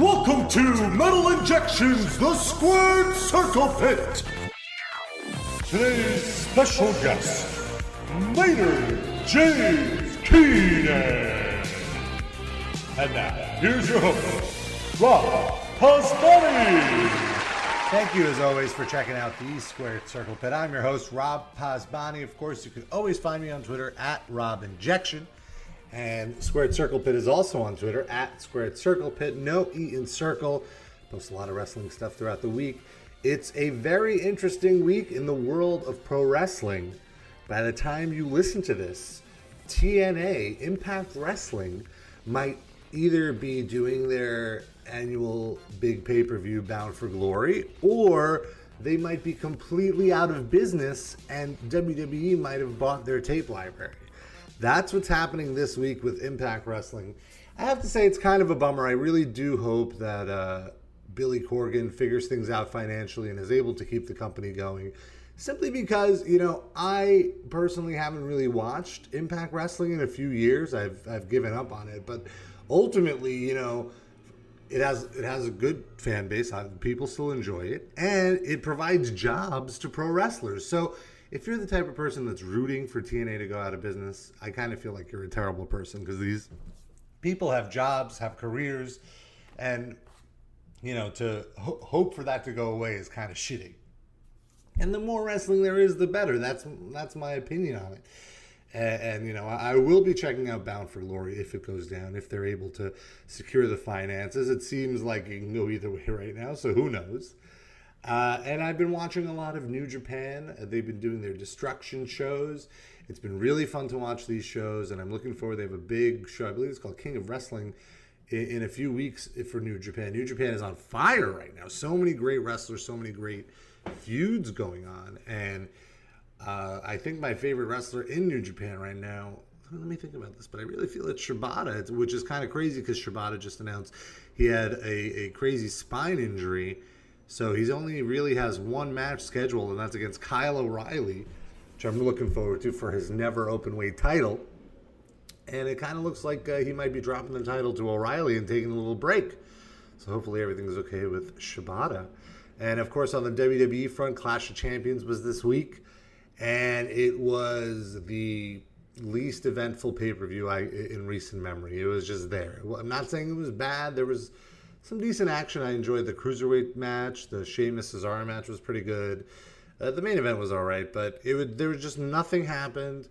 Welcome to Metal Injection's, the Squared Circle Pit. Today's special guest, Maynard James Keenan. And now, here's your host, Rob Pasbani. Thank you, as always, for checking out the Squared Circle Pit. I'm your host, Rob Pasbani. Of course, you can always find me on Twitter at Rob Injection. And Squared Circle Pit is also on Twitter at Squared Circle Pit. No E in Circle. Post a lot of wrestling stuff throughout the week. It's a very interesting week in the world of pro wrestling. By the time you listen to this, TNA, Impact Wrestling, might either be doing their annual big pay per view Bound for Glory, or they might be completely out of business and WWE might have bought their tape library. That's what's happening this week with Impact Wrestling. I have to say, it's kind of a bummer. I really do hope that uh, Billy Corgan figures things out financially and is able to keep the company going. Simply because, you know, I personally haven't really watched Impact Wrestling in a few years. I've, I've given up on it. But ultimately, you know, it has it has a good fan base. People still enjoy it, and it provides jobs to pro wrestlers. So if you're the type of person that's rooting for TNA to go out of business, I kind of feel like you're a terrible person because these people have jobs, have careers, and you know to ho- hope for that to go away is kind of shitty. And the more wrestling there is, the better. That's that's my opinion on it. And, and, you know, I will be checking out Bound for Glory if it goes down, if they're able to secure the finances. It seems like it can go either way right now, so who knows? Uh, and I've been watching a lot of New Japan. Uh, they've been doing their destruction shows. It's been really fun to watch these shows, and I'm looking forward. They have a big show, I believe it's called King of Wrestling, in, in a few weeks for New Japan. New Japan is on fire right now. So many great wrestlers, so many great feuds going on, and uh, I think my favorite wrestler in New Japan right now. Let me think about this, but I really feel it's Shibata, which is kind of crazy because Shibata just announced he had a, a crazy spine injury so he's only really has one match scheduled, and that's against Kyle O'Reilly, which I'm looking forward to for his NEVER Openweight title. And it kind of looks like uh, he might be dropping the title to O'Reilly and taking a little break. So hopefully everything's okay with Shibata. And of course, on the WWE front, Clash of Champions was this week, and it was the least eventful pay per view I in recent memory. It was just there. I'm not saying it was bad. There was some decent action. I enjoyed the cruiserweight match. The Sheamus Cesaro match was pretty good. Uh, the main event was all right, but it would there was just nothing happened,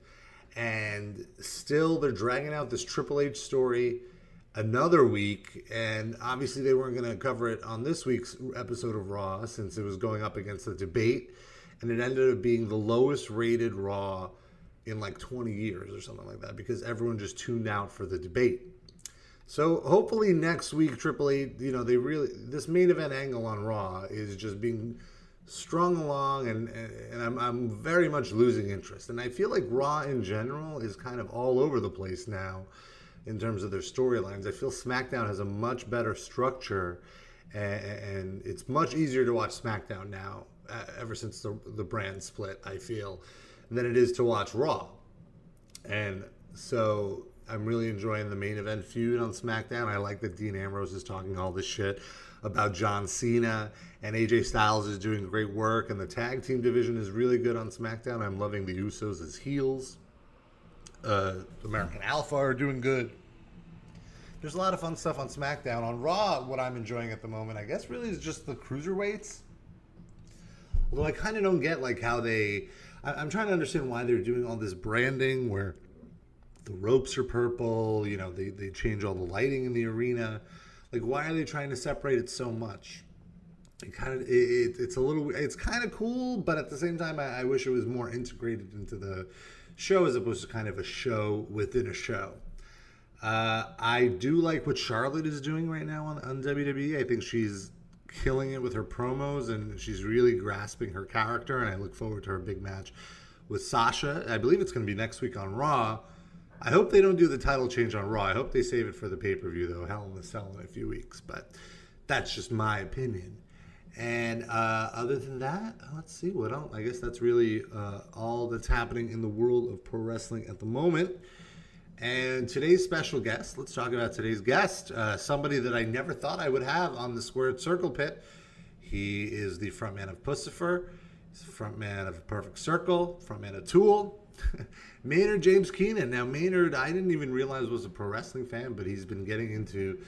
and still they're dragging out this Triple H story another week, and obviously they weren't going to cover it on this week's episode of Raw since it was going up against the debate, and it ended up being the lowest rated Raw in like 20 years or something like that because everyone just tuned out for the debate. So hopefully next week, Triple H, you know, they really this main event angle on Raw is just being strung along, and and I'm I'm very much losing interest. And I feel like Raw in general is kind of all over the place now in terms of their storylines. I feel SmackDown has a much better structure, and, and it's much easier to watch SmackDown now. Ever since the the brand split, I feel than it is to watch Raw, and so I'm really enjoying the main event feud on SmackDown. I like that Dean Ambrose is talking all this shit about John Cena, and AJ Styles is doing great work, and the tag team division is really good on SmackDown. I'm loving the Usos as heels. Uh, American Alpha are doing good. There's a lot of fun stuff on SmackDown. On Raw, what I'm enjoying at the moment, I guess, really is just the cruiserweights. Although I kind of don't get like how they. I, am trying to understand why they're doing all this branding where the ropes are purple. You know, they, they change all the lighting in the arena. Like, why are they trying to separate it so much? It kind of it, it, it's a little it's kind of cool, but at the same time, I, I wish it was more integrated into the show as opposed to kind of a show within a show. Uh, I do like what Charlotte is doing right now on, on WWE. I think she's killing it with her promos and she's really grasping her character. And I look forward to her big match with Sasha. I believe it's going to be next week on Raw. I hope they don't do the title change on Raw. I hope they save it for the pay per view, though. Hell in the Cell in a few weeks. But that's just my opinion. And uh, other than that, let's see what else. I guess that's really uh, all that's happening in the world of pro wrestling at the moment. And today's special guest, let's talk about today's guest, uh, somebody that I never thought I would have on the Squared Circle Pit. He is the frontman of Puscifer, he's the frontman of Perfect Circle, frontman of Tool. Maynard James Keenan. Now, Maynard, I didn't even realize was a pro wrestling fan, but he's been getting into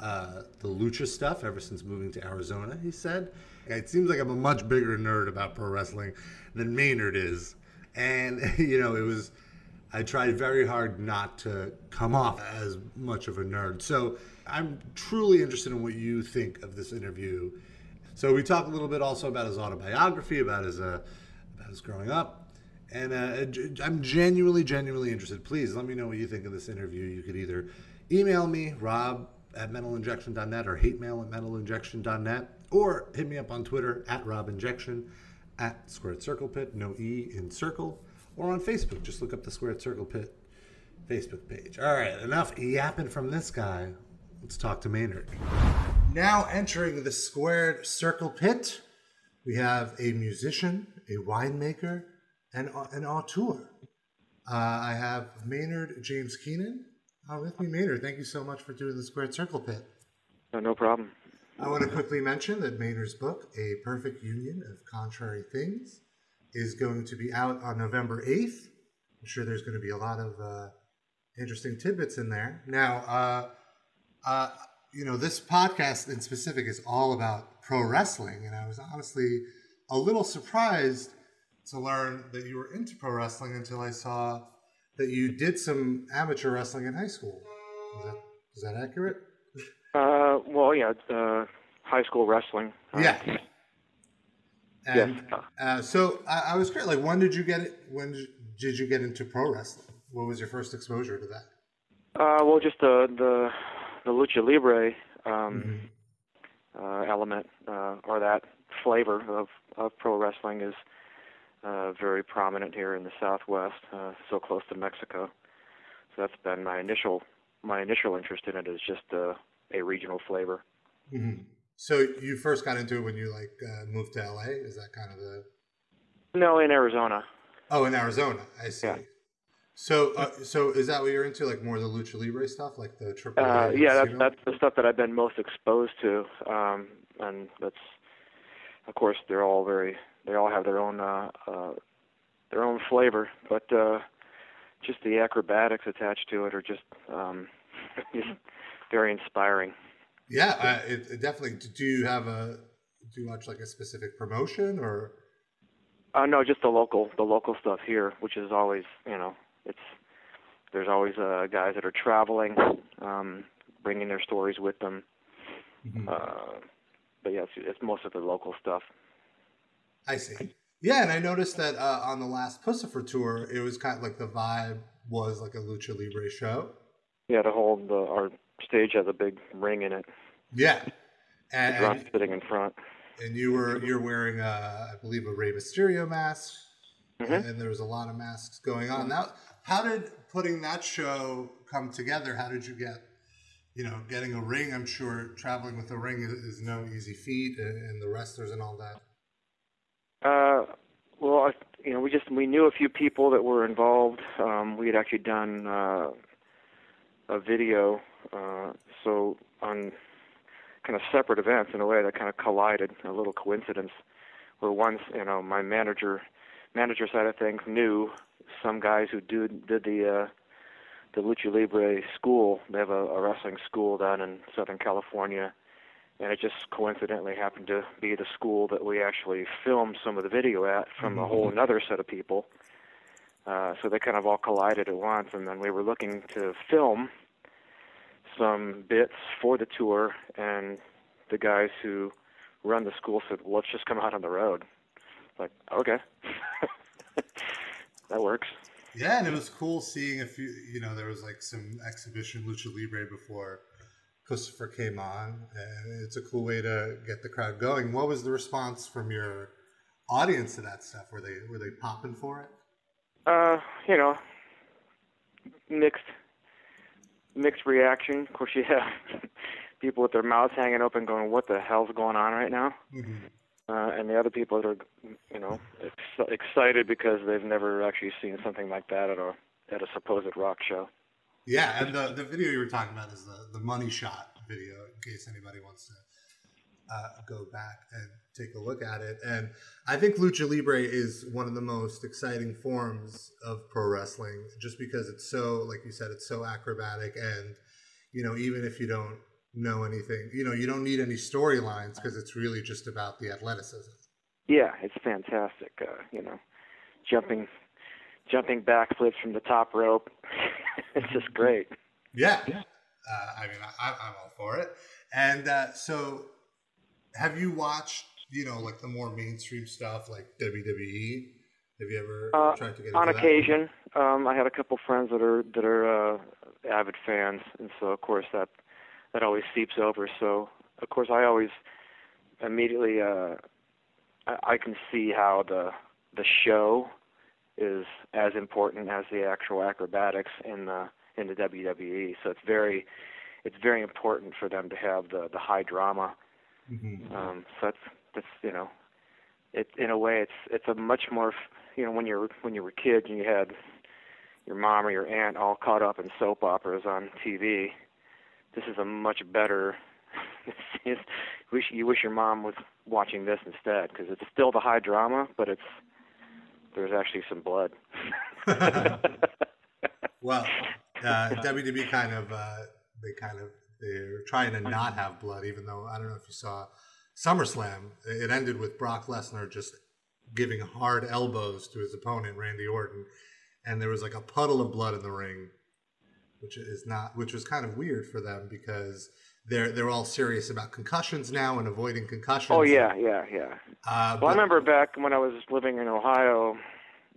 uh, the lucha stuff ever since moving to Arizona, he said. It seems like I'm a much bigger nerd about pro wrestling than Maynard is. And, you know, it was I tried very hard not to come off as much of a nerd. So I'm truly interested in what you think of this interview. So we talk a little bit also about his autobiography, about his uh, about his growing up, and uh, I'm genuinely, genuinely interested. Please let me know what you think of this interview. You could either email me, Rob at metalinjection.net, or hate mail at metalinjection.net, or hit me up on Twitter at robinjection, at Squared Circle Pit, no E in circle or on Facebook. Just look up the Squared Circle Pit Facebook page. All right, enough yapping from this guy. Let's talk to Maynard. Now entering the Squared Circle Pit, we have a musician, a winemaker, and an auteur. Uh, I have Maynard James Keenan uh, with me. Maynard, thank you so much for doing the Squared Circle Pit. No, no problem. I want to quickly mention that Maynard's book, A Perfect Union of Contrary Things, is going to be out on November 8th. I'm sure there's going to be a lot of uh, interesting tidbits in there. Now, uh, uh, you know, this podcast in specific is all about pro wrestling, and I was honestly a little surprised to learn that you were into pro wrestling until I saw that you did some amateur wrestling in high school. Is that, is that accurate? Uh, well, yeah, uh, high school wrestling. Uh, yeah. And yes. uh, so I, I, was curious, like, when did you get it? When did you get into pro wrestling? What was your first exposure to that? Uh, well, just the the, the lucha libre um, mm-hmm. uh, element uh, or that flavor of, of pro wrestling is uh, very prominent here in the Southwest, uh, so close to Mexico. So that's been my initial my initial interest in it is just uh, a regional flavor. Mm-hmm. So you first got into it when you like uh, moved to LA? Is that kind of the? No, in Arizona. Oh, in Arizona, I see. Yeah. So, uh, so is that what you're into? Like more the lucha libre stuff, like the triple? Uh, yeah, that's that's the stuff that I've been most exposed to, um, and that's, of course, they're all very, they all have their own, uh, uh, their own flavor, but uh, just the acrobatics attached to it are just, um, very inspiring. Yeah, uh, it, it, definitely. Do you have a do you watch like a specific promotion or? Uh, no, just the local the local stuff here, which is always you know it's there's always uh, guys that are traveling, um, bringing their stories with them. Mm-hmm. Uh, but yeah, it's, it's most of the local stuff. I see. Yeah, and I noticed that uh, on the last Puscifer tour, it was kind of like the vibe was like a lucha libre show. Yeah, the whole the our stage has a big ring in it. Yeah, and, the and sitting in front. And you were you're wearing, uh, I believe, a Rey Mysterio mask, mm-hmm. and there was a lot of masks going on. Now, how did putting that show come together? How did you get, you know, getting a ring? I'm sure traveling with a ring is, is no easy feat, and, and, the wrestlers and all that. Uh, well, I, you know, we just we knew a few people that were involved. Um, we had actually done uh, a video uh, so on kind of separate events in a way that kind of collided, a little coincidence, where once you know my manager manager side of things knew some guys who did did the uh, the lucha libre school. They have a, a wrestling school down in Southern California, and it just coincidentally happened to be the school that we actually filmed some of the video at from a whole another set of people. Uh, so they kind of all collided at once, and then we were looking to film some bits for the tour, and the guys who run the school said, well, "Let's just come out on the road." Like, okay, that works. Yeah, and it was cool seeing a few. You know, there was like some exhibition lucha libre before Puscifer came on, and it's a cool way to get the crowd going. What was the response from your audience to that stuff? Were they were they popping for it? Uh, you know, mixed mixed reaction. Of course, you have people with their mouths hanging open, going, "What the hell's going on right now?" Mm-hmm. Uh, and the other people that are, you know, ex- excited because they've never actually seen something like that at a at a supposed rock show. Yeah, and the, the video you were talking about is the, the money shot video, in case anybody wants to uh, go back and take a look at it. And I think lucha libre is one of the most exciting forms of pro wrestling, just because it's so, like you said, it's so acrobatic. And you know, even if you don't know anything, you know, you don't need any storylines because it's really just about the athleticism. Yeah, it's fantastic. Uh, you know, jumping, jumping backflips from the top rope. it's just great. Yeah. Uh, I mean, I, I'm all for it. And uh, so have you watched, you know, like the more mainstream stuff like WWE? Have you ever uh, tried to get it? on occasion? That? Um, I had a couple friends that are that are uh, avid fans, and so of course that that always seeps over. So of course I always immediately uh, I, I can see how the the show is as important as the actual acrobatics in the in the WWE. So it's very it's very important for them to have the the high drama Mm-hmm. Um, so that's that's you know, it in a way it's it's a much more you know when you're when you were kids and you had your mom or your aunt all caught up in soap operas on TV. This is a much better. wish you wish your mom was watching this instead because it's still the high drama, but it's there's actually some blood. well, uh, WWE kind of uh, they kind of they're trying to not have blood, even though I don't know if you saw SummerSlam. It ended with Brock Lesnar just giving hard elbows to his opponent, Randy Orton, and there was like a puddle of blood in the ring, which is not, which was kind of weird for them because they're they're all serious about concussions now and avoiding concussions. Oh yeah, yeah, yeah. Uh, well, but, I remember back when I was living in Ohio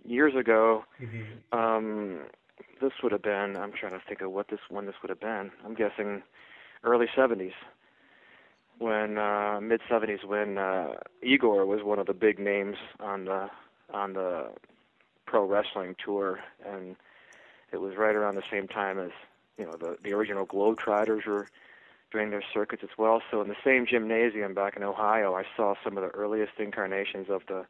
years ago. Mm-hmm. Um, this would have been. I'm trying to think of what this when this would have been. I'm guessing early 70s when uh mid 70s when uh Igor was one of the big names on the on the pro wrestling tour and it was right around the same time as you know the the original Globetrotters were doing their circuits as well so in the same gymnasium back in Ohio I saw some of the earliest incarnations of the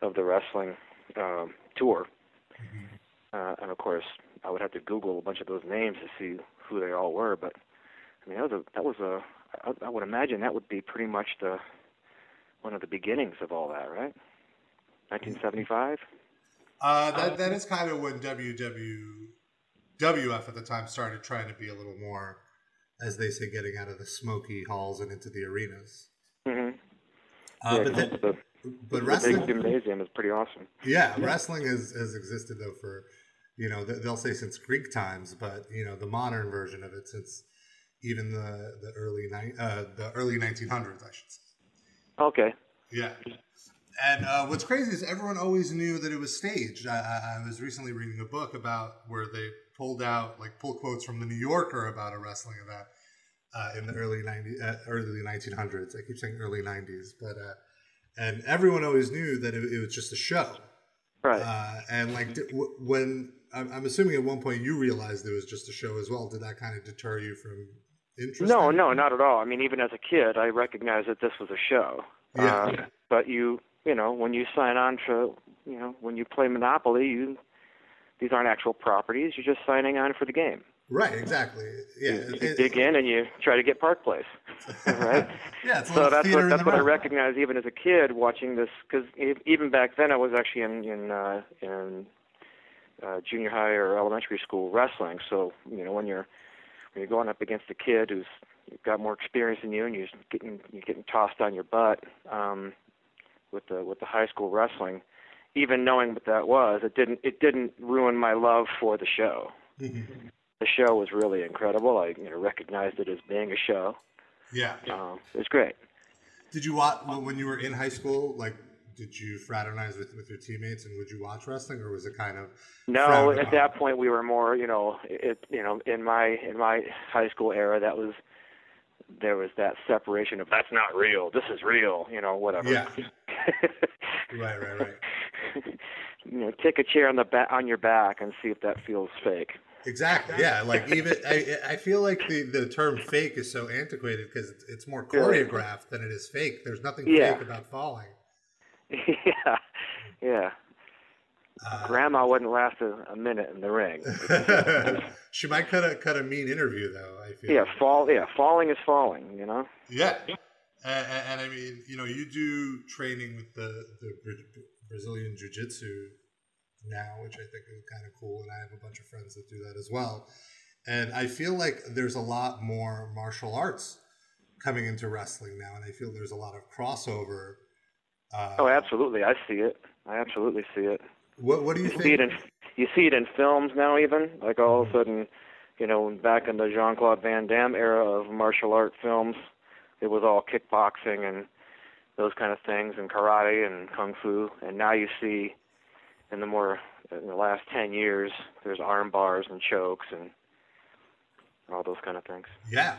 of the wrestling um tour mm-hmm. uh and of course I would have to google a bunch of those names to see who they all were but I mean, that was a that was a I, I would imagine that would be pretty much the one of the beginnings of all that, right? 1975. Uh, that that is kind of when WW WF at the time started trying to be a little more, as they say, getting out of the smoky halls and into the arenas. Mm-hmm. Uh, yeah, but then, the, but wrestling big gymnasium is pretty awesome. Yeah, wrestling has, has existed though for you know they'll say since Greek times, but you know the modern version of it since even the the early ni- uh, the early 1900s, I should say. Okay. Yeah. And uh, what's crazy is everyone always knew that it was staged. I, I, was recently reading a book about where they pulled out like pull quotes from the New Yorker about a wrestling event uh, in the early 90 uh, early 1900s. I keep saying early 90s, but uh, and everyone always knew that it, it was just a show. Right. Uh, and like when I'm assuming at one point you realized it was just a show as well. Did that kind of deter you from interest? No, no, not at all. I mean, even as a kid, I recognized that this was a show. Yeah. Uh, but you, you know, when you sign on to, you know, when you play Monopoly, you these aren't actual properties. You're just signing on for the game. Right. Exactly. Yeah. You, you dig in and you try to get Park Place. right. yeah. so that's what that's what I recognized even as a kid watching this because even back then I was actually in in uh, in uh, junior high or elementary school wrestling. So you know when you're when you're going up against a kid who's got more experience than you and you're getting you're getting tossed on your butt um, with the with the high school wrestling. Even knowing what that was, it didn't it didn't ruin my love for the show. Mm-hmm. The show was really incredible. I you know recognized it as being a show. Yeah, um, it was great. Did you watch when you were in high school? Like did you fraternize with, with your teammates and would you watch wrestling or was it kind of no at that point we were more you know it you know in my in my high school era that was there was that separation of that's not real this is real you know whatever yeah right right right you know take a chair on the back on your back and see if that feels fake Exactly. Yeah. Like even I, I feel like the, the term fake is so antiquated because it's, it's more choreographed than it is fake. There's nothing yeah. fake about falling. yeah, yeah. uh, Grandma wouldn't last a, a, minute in the ring. she might cut a cut a mean interview though. I feel. Yeah, fall. Yeah, falling is falling. You know. Yeah, and, and, I mean, you know, you do training with the the Brazilian Jiu Jitsu now, which I think is kind of cool, and I have a bunch of friends that do that as well. And I feel like there's a lot more martial arts coming into wrestling now, and I feel there's a lot of crossover. Uh, oh, absolutely! I see it. I absolutely see it. What What do you, you think? See it in, you see it in films now, even like all of a mm-hmm. sudden, you know, back in the Jean Claude Van Damme era of martial art films, it was all kickboxing and those kind of things, and karate and kung fu. And now you see, in the more in the last ten years, there's arm bars and chokes and all those kind of things. Yeah.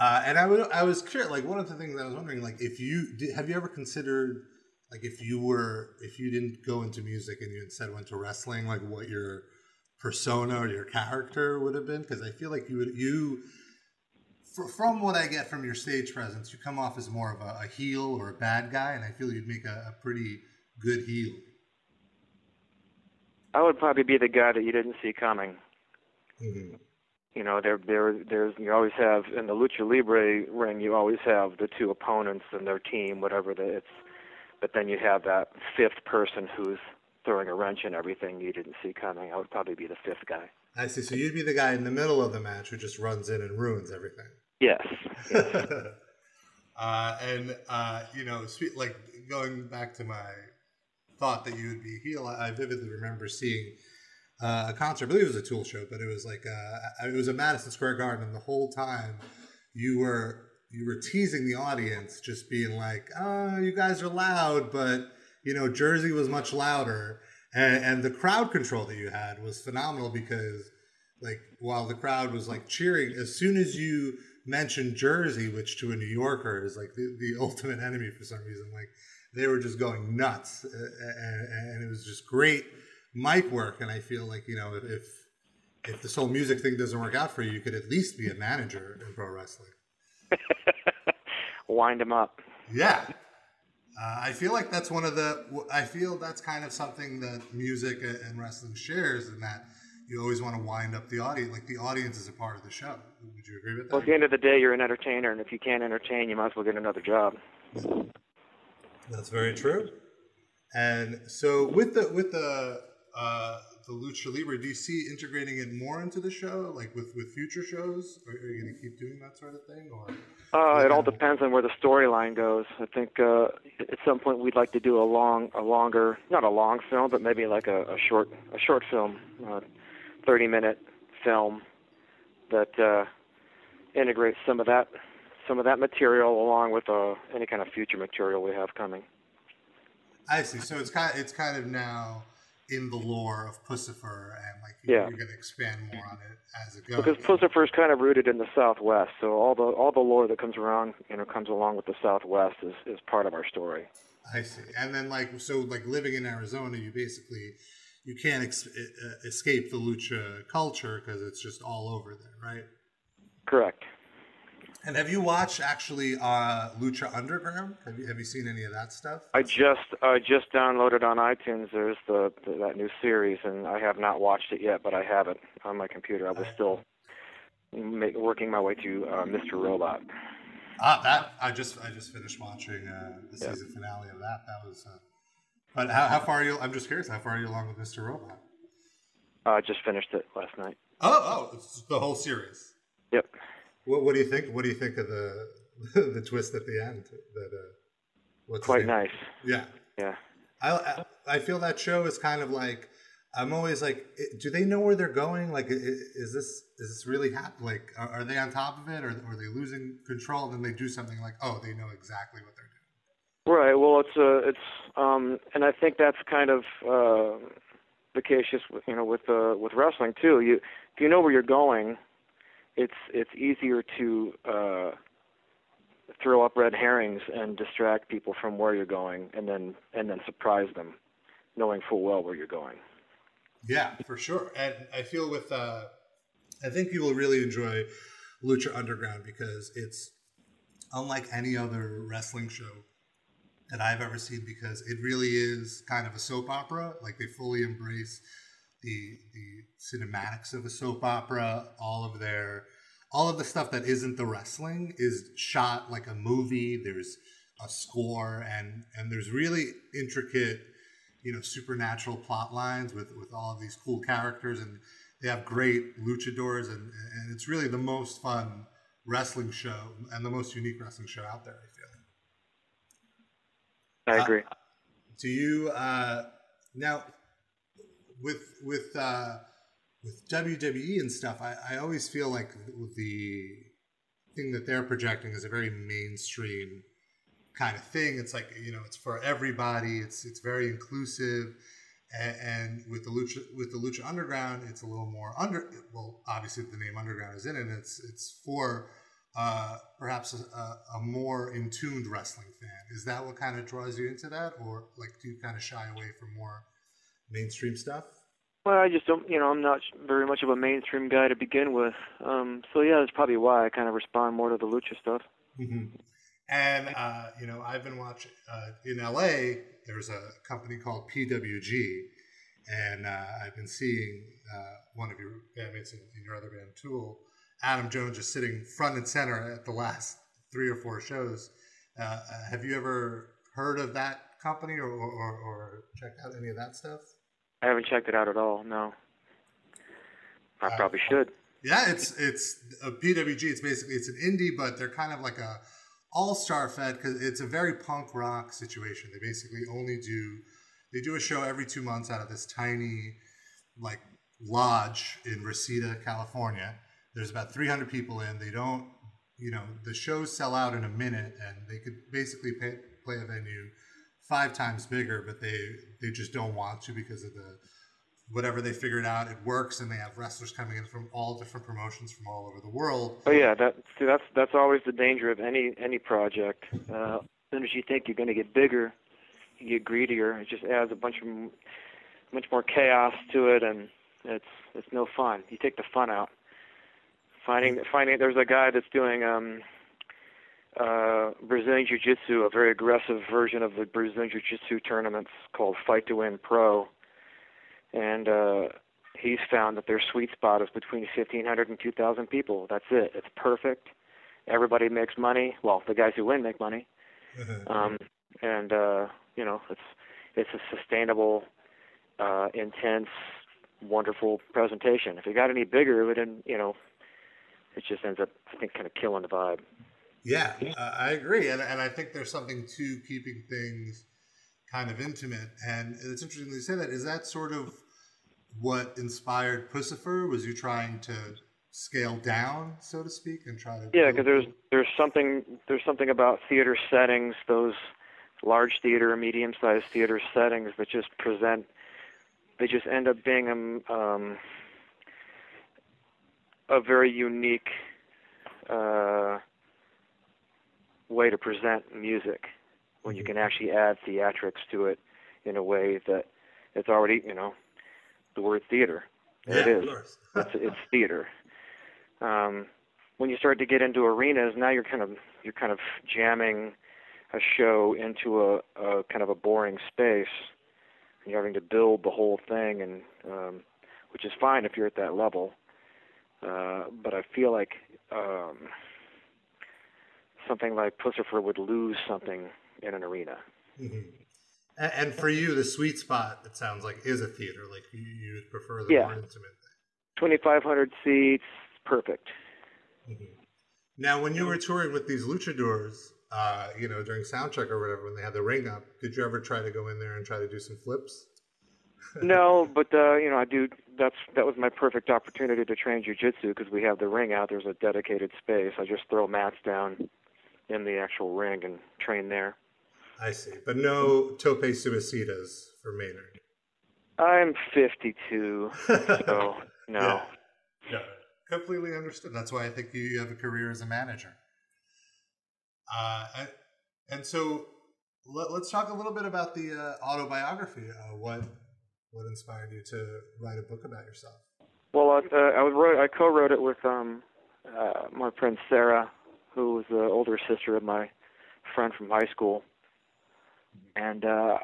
Uh, and I would, I was curious, like one of the things I was wondering, like if you did, have you ever considered like if you were if you didn't go into music and you instead went to wrestling like what your persona or your character would have been because i feel like you would you from what i get from your stage presence you come off as more of a, a heel or a bad guy and i feel you'd make a, a pretty good heel i would probably be the guy that you didn't see coming mm-hmm. you know there there there's you always have in the lucha libre ring you always have the two opponents and their team whatever the, it's but then you have that fifth person who's throwing a wrench in everything you didn't see coming. I would probably be the fifth guy. I see. So you'd be the guy in the middle of the match who just runs in and ruins everything. Yes. yes. uh, and uh, you know, sweet, like going back to my thought that you would be heel. I vividly remember seeing uh, a concert. I believe it was a Tool show, but it was like uh, it was a Madison Square Garden, and the whole time you were you were teasing the audience, just being like, "Oh, you guys are loud," but you know, Jersey was much louder, and, and the crowd control that you had was phenomenal because, like, while the crowd was like cheering, as soon as you mentioned Jersey, which to a New Yorker is like the, the ultimate enemy for some reason, like they were just going nuts, and, and it was just great mic work. And I feel like you know, if if this whole music thing doesn't work out for you, you could at least be a manager in pro wrestling. Wind them up. Yeah. Uh, I feel like that's one of the. I feel that's kind of something that music and wrestling shares, in that you always want to wind up the audience. Like the audience is a part of the show. Would you agree with that? Well, at the end of the day, you're an entertainer, and if you can't entertain, you might as well get another job. That's very true. And so, with the with the uh, the lucha libre, do you see integrating it more into the show, like with with future shows? Are, are you going to keep doing that sort of thing, or? Uh, it all depends on where the storyline goes. I think uh, at some point we'd like to do a long, a longer, not a long film, but maybe like a, a short, a short film, uh, 30 minute film that uh, integrates some of that, some of that material along with uh, any kind of future material we have coming. I see. So it's kind, of, it's kind of now in the lore of Puscifer, and like you, yeah. you're going to expand more on it as it goes. Because Puscifer is kind of rooted in the Southwest, so all the all the lore that comes around, you know, comes along with the Southwest is is part of our story. I see. And then like so, like living in Arizona, you basically you can't ex- escape the lucha culture because it's just all over there, right? Correct. And have you watched actually uh, Lucha Underground? Have you have you seen any of that stuff? I just I just downloaded on iTunes. There's the, the, that new series, and I have not watched it yet, but I have it on my computer. I was still make, working my way to uh, Mr. Robot. Ah, that I just I just finished watching uh, the season yeah. finale of that. That was. Uh, but how, how far are you? I'm just curious. How far are you along with Mr. Robot? I uh, just finished it last night. Oh, oh, it's the whole series. Yep. What, what do you think? What do you think of the the twist at the end? That uh, what's quite nice. Yeah, yeah. I I feel that show is kind of like I'm always like, do they know where they're going? Like, is this is this really happening? Like, are, they on top of it, or, are they losing control? And then they do something like, oh, they know exactly what they're doing. Right. Well, it's uh, it's um, and I think that's kind of uh, the case, just you know, with uh, with wrestling too. You if you know where you're going, it's it's easier to uh, throw up red herrings and distract people from where you're going, and then and then surprise them, knowing full well where you're going. Yeah, for sure. And I feel with uh, I think will really enjoy Lucha Underground because it's unlike any other wrestling show that I've ever seen because it really is kind of a soap opera. Like they fully embrace the the cinematics of a soap opera. All of their all of the stuff that isn't the wrestling is shot like a movie. There's a score and and there's really intricate, you know, supernatural plot lines with with all of these cool characters and they have great luchadors and and it's really the most fun wrestling show and the most unique wrestling show out there. I feel. I agree. Uh, do you uh, now with with uh, with WWE and stuff? I, I always feel like the thing that they're projecting is a very mainstream kind of thing. It's like you know, it's for everybody. It's it's very inclusive. And, with the lucha with the lucha underground, it's a little more under. Well, obviously the name underground is in it. It's it's for uh, perhaps a, a, more in tuned wrestling fan. Is that what kind of draws you into that, or like do you kind of shy away from more mainstream stuff? Well, I just don't, you know, I'm not very much of a mainstream guy to begin with. Um, so yeah, that's probably why I kind of respond more to the lucha stuff. Mm-hmm. And uh, you know, I've been watching uh, in LA. There's a company called PWG, and uh, I've been seeing uh, one of your bandmates in, in your other band, Tool Adam Jones just sitting front and center at the last three or four shows. Uh, uh, have you ever heard of that company or, or, or, checked out any of that stuff? I haven't checked it out at all. No. I uh, probably should. Yeah, it's it's a PWG. It's basically it's an indie, but they're kind of like a all star fed because it's a very punk rock situation. They basically only do they do a show every two months out of this tiny like lodge in Reseda, California there's about 300 people in. They don't, you know, the shows sell out in a minute, and they could basically pay, play a venue five times bigger, but they they just don't want to because of the whatever they figured out. It works, and they have wrestlers coming in from all different promotions from all over the world. Oh yeah, that see, that's that's always the danger of any any project. Uh, as soon as you think you're going to get bigger, you get greedier. It just adds a bunch of much more chaos to it, and it's it's no fun. You take the fun out finding finding there's a guy that's doing um uh Brazilian Jiu Jitsu, a very aggressive version of the Brazilian Jiu Jitsu tournaments called Fight to Win Pro. And uh he's found that their sweet spot is between 1500 and 2000 people. That's it. It's perfect. Everybody makes money. Well, the guys who win make money. Mm-hmm. Um and uh you know, it's it's a sustainable uh intense wonderful presentation. If it got any bigger, it would, you know, it just ends up, I think, kind of killing the vibe. Yeah, uh, I agree, and and I think there's something to keeping things kind of intimate. And it's interesting you say that. Is that sort of what inspired Puscifer? Was you trying to scale down, so to speak, and try to? Yeah, because there's there's something there's something about theater settings, those large theater, medium-sized theater settings that just present. They just end up being um, um a very unique uh, way to present music when you mm-hmm. can actually add theatrics to it in a way that it's already, you know, the word theater. Yeah, it is. it's, it's theater. Um, when you start to get into arenas, now you're kind of you're kind of jamming a show into a, a kind of a boring space. And you're having to build the whole thing, and um, which is fine if you're at that level. Uh, but I feel like um, something like Puscifer would lose something in an arena. Mm-hmm. And, and, for you, the sweet spot, it sounds like, is a theater. Like you, you would prefer the yeah. more intimate. Thing. 2,500 seats, perfect. Mm-hmm. Now, when you were touring with these luchadors, uh, you know, during soundcheck or whatever, when they had the ring up, did you ever try to go in there and try to do some flips? no, but uh, you know, I do. That's that was my perfect opportunity to train jujitsu because we have the ring out. There's a dedicated space. I just throw mats down in the actual ring and train there. I see, but no tope suicidas for Maynard. I'm 52, so no. Yeah. yeah, completely understood. That's why I think you have a career as a manager. Uh, and so let, us talk a little bit about the uh, autobiography. Uh, what what inspired you to write a book about yourself? Well, uh, I wrote, I co-wrote it with um, uh, my friend Sarah, who was the older sister of my friend from high school. and uh,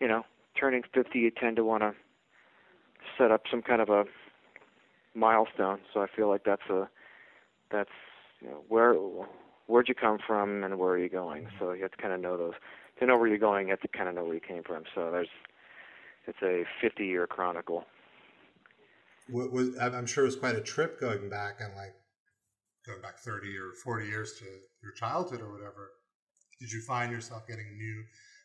you know, turning 50, you tend to want to set up some kind of a milestone. So I feel like that's a that's you know, where where'd you come from and where are you going. So you have to kind of know those. To know where you're going, you have to kind of know where you came from. So there's it's a 50 year chronicle. Was I'm sure it was quite a trip going back and like going back 30 or 40 years to your childhood or whatever. Did you find yourself getting new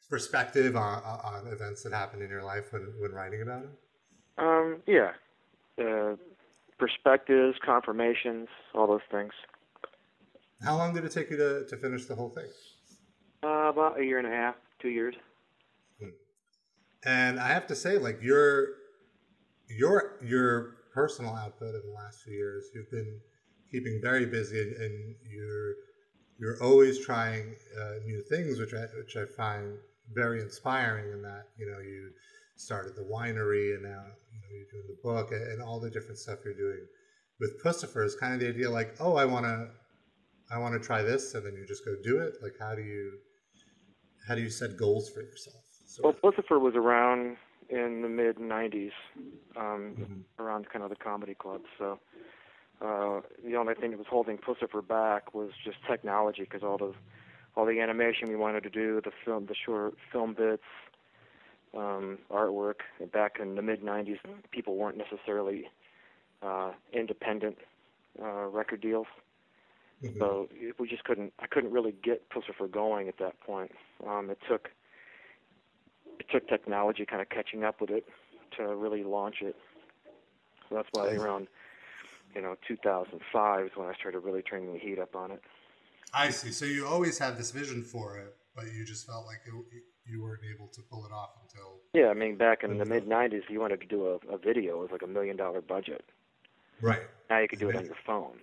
perspective on, on events that happened in your life when, when writing about it? Um, yeah. Uh, perspectives, confirmations, all those things. How long did it take you to, to finish the whole thing? Uh, about a year and a half, two years. Hmm. And I have to say, like your your your personal output in the last few years, you've been keeping very busy, and, you're you're always trying uh, new things, which I which I find very inspiring. In that you know you started the winery, and now you know, you're doing the book, and, and all the different stuff you're doing with Puscifer is kind of the idea, like, oh, I want to I want to try this, and then you just go do it. Like, how do you how do you set goals for yourself? Well, Puscifer was around in the mid '90s, um, mm-hmm. around kind of the comedy clubs. So uh, the only thing that was holding Puscifer back was just technology, because all the all the animation we wanted to do, the film, the short film bits, um, artwork. Back in the mid '90s, people weren't necessarily uh, independent uh, record deals. Mm-hmm. So we just couldn't. I couldn't really get Puscifer going at that point. Um, it took it took technology kind of catching up with it to really launch it. So that's why around you know 2005 is when I started really turning the heat up on it. I see. So you always had this vision for it, but you just felt like it, you weren't able to pull it off until. Yeah, I mean, back in the mid '90s, you wanted to do a, a video, it was like a million dollar budget. Right. Now you can do it on your phone.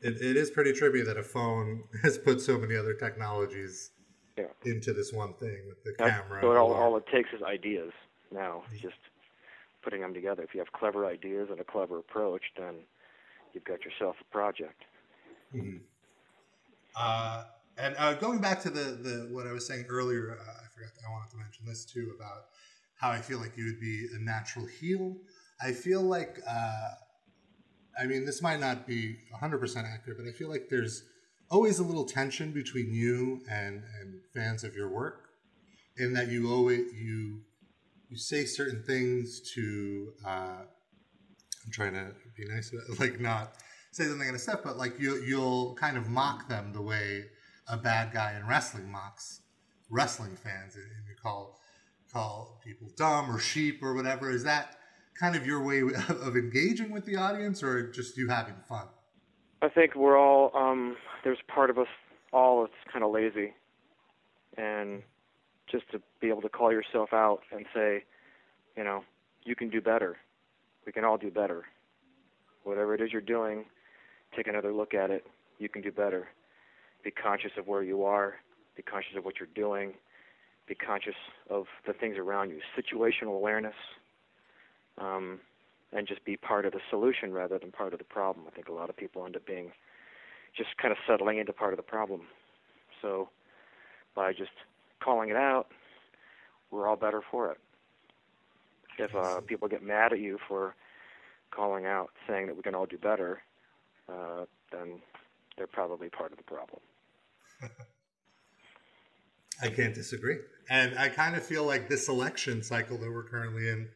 It, it is pretty trippy that a phone has put so many other technologies yeah. into this one thing with the camera. So all, all it takes is ideas now. It's just putting them together. If you have clever ideas and a clever approach, then you've got yourself a project. Mm-hmm. Uh, and uh, going back to the, the what I was saying earlier, uh, I forgot I wanted to mention this too about how I feel like you would be a natural heel. I feel like, uh, I mean, this might not be 100% accurate, but I feel like there's always a little tension between you and, and fans of your work in that you always you you say certain things to uh, I'm trying to be nice like not say something in a step but like you you'll kind of mock them the way a bad guy in wrestling mocks wrestling fans and you call call people dumb or sheep or whatever. Is that kind of your way of engaging with the audience or just you having fun? I think we're all um, there's part of us all that's kind of lazy, and just to be able to call yourself out and say, you know, you can do better. We can all do better. Whatever it is you're doing, take another look at it. You can do better. Be conscious of where you are. Be conscious of what you're doing. Be conscious of the things around you. Situational awareness. Um, and just be part of the solution rather than part of the problem. I think a lot of people end up being just kind of settling into part of the problem. So by just calling it out, we're all better for it. If uh, people get mad at you for calling out, saying that we can all do better, uh, then they're probably part of the problem. I can't disagree. And I kind of feel like this election cycle that we're currently in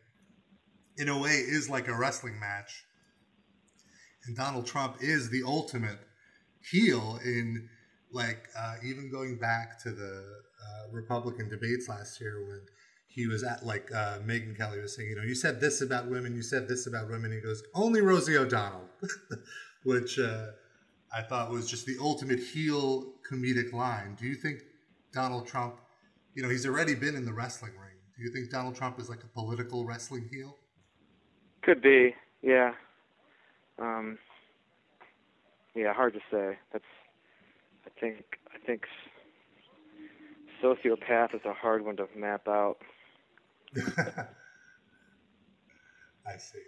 in a way is like a wrestling match. And Donald Trump is the ultimate heel in like uh, even going back to the uh, Republican debates last year when he was at like uh, Megyn Kelly was saying, you know, you said this about women, you said this about women. He goes, only Rosie O'Donnell, which uh, I thought was just the ultimate heel comedic line. Do you think Donald Trump, you know, he's already been in the wrestling ring. Do you think Donald Trump is like a political wrestling heel? Could be, yeah. Um, yeah, hard to say. That's, think, I think sociopath is a hard one to map out. I see.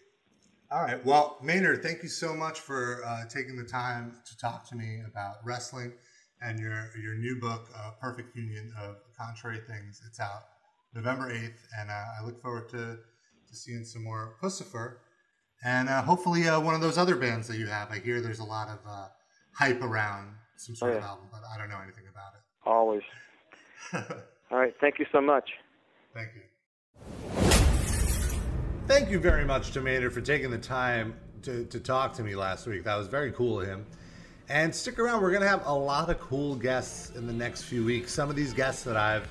All right. Well, Maynard, thank you so much for uh, taking the time to talk to me about wrestling and your your new book, uh, Perfect Union of Contrary Things. It's out November 8th, and uh, I look forward to, to seeing some more Puscifer. And uh, hopefully, uh, one of those other bands that you have. I hear there's a lot of uh, hype around some sort Oh, of album, but I don't know anything about it. Always. All right. Thank you so much. Thank you. Thank you very much to Maynard for taking the time to, to talk to me last week. That was very cool of him. And stick around, we're going to have a lot of cool guests in the next few weeks. Some of these guests that I've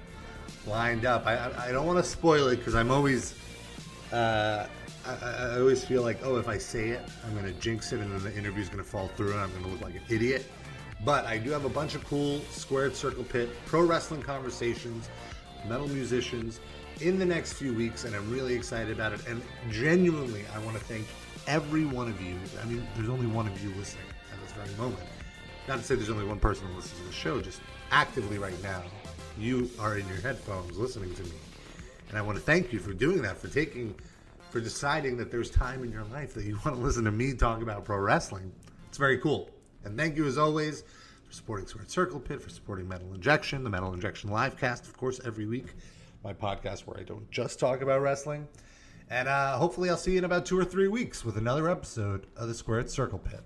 lined up, I, I, don't want to spoil it because I'm always, uh, I, I I always feel like, oh, if I say it, I'm going to jinx it and then the interview's going to fall through and I'm going to look like an idiot. But I do have a bunch of cool Squared Circle Pit pro wrestling conversations, metal musicians in the next few weeks, and I'm really excited about it. And genuinely, I want to thank every one of you. I mean, there's only one of you listening at this very moment. Not to say there's only one person who listens to the show, just actively right now, you are in your headphones listening to me. And I want to thank you for doing that, for taking, for deciding that there's time in your life that you want to listen to me talk about pro wrestling. It's very cool. And thank you as always for supporting Squared Circle Pit, for supporting Metal Injection, the Metal Injection livecast, of course, every week. My podcast where I don't just talk about wrestling. And uh, hopefully I'll see you in about two or three weeks with another episode of the Squared Circle Pit.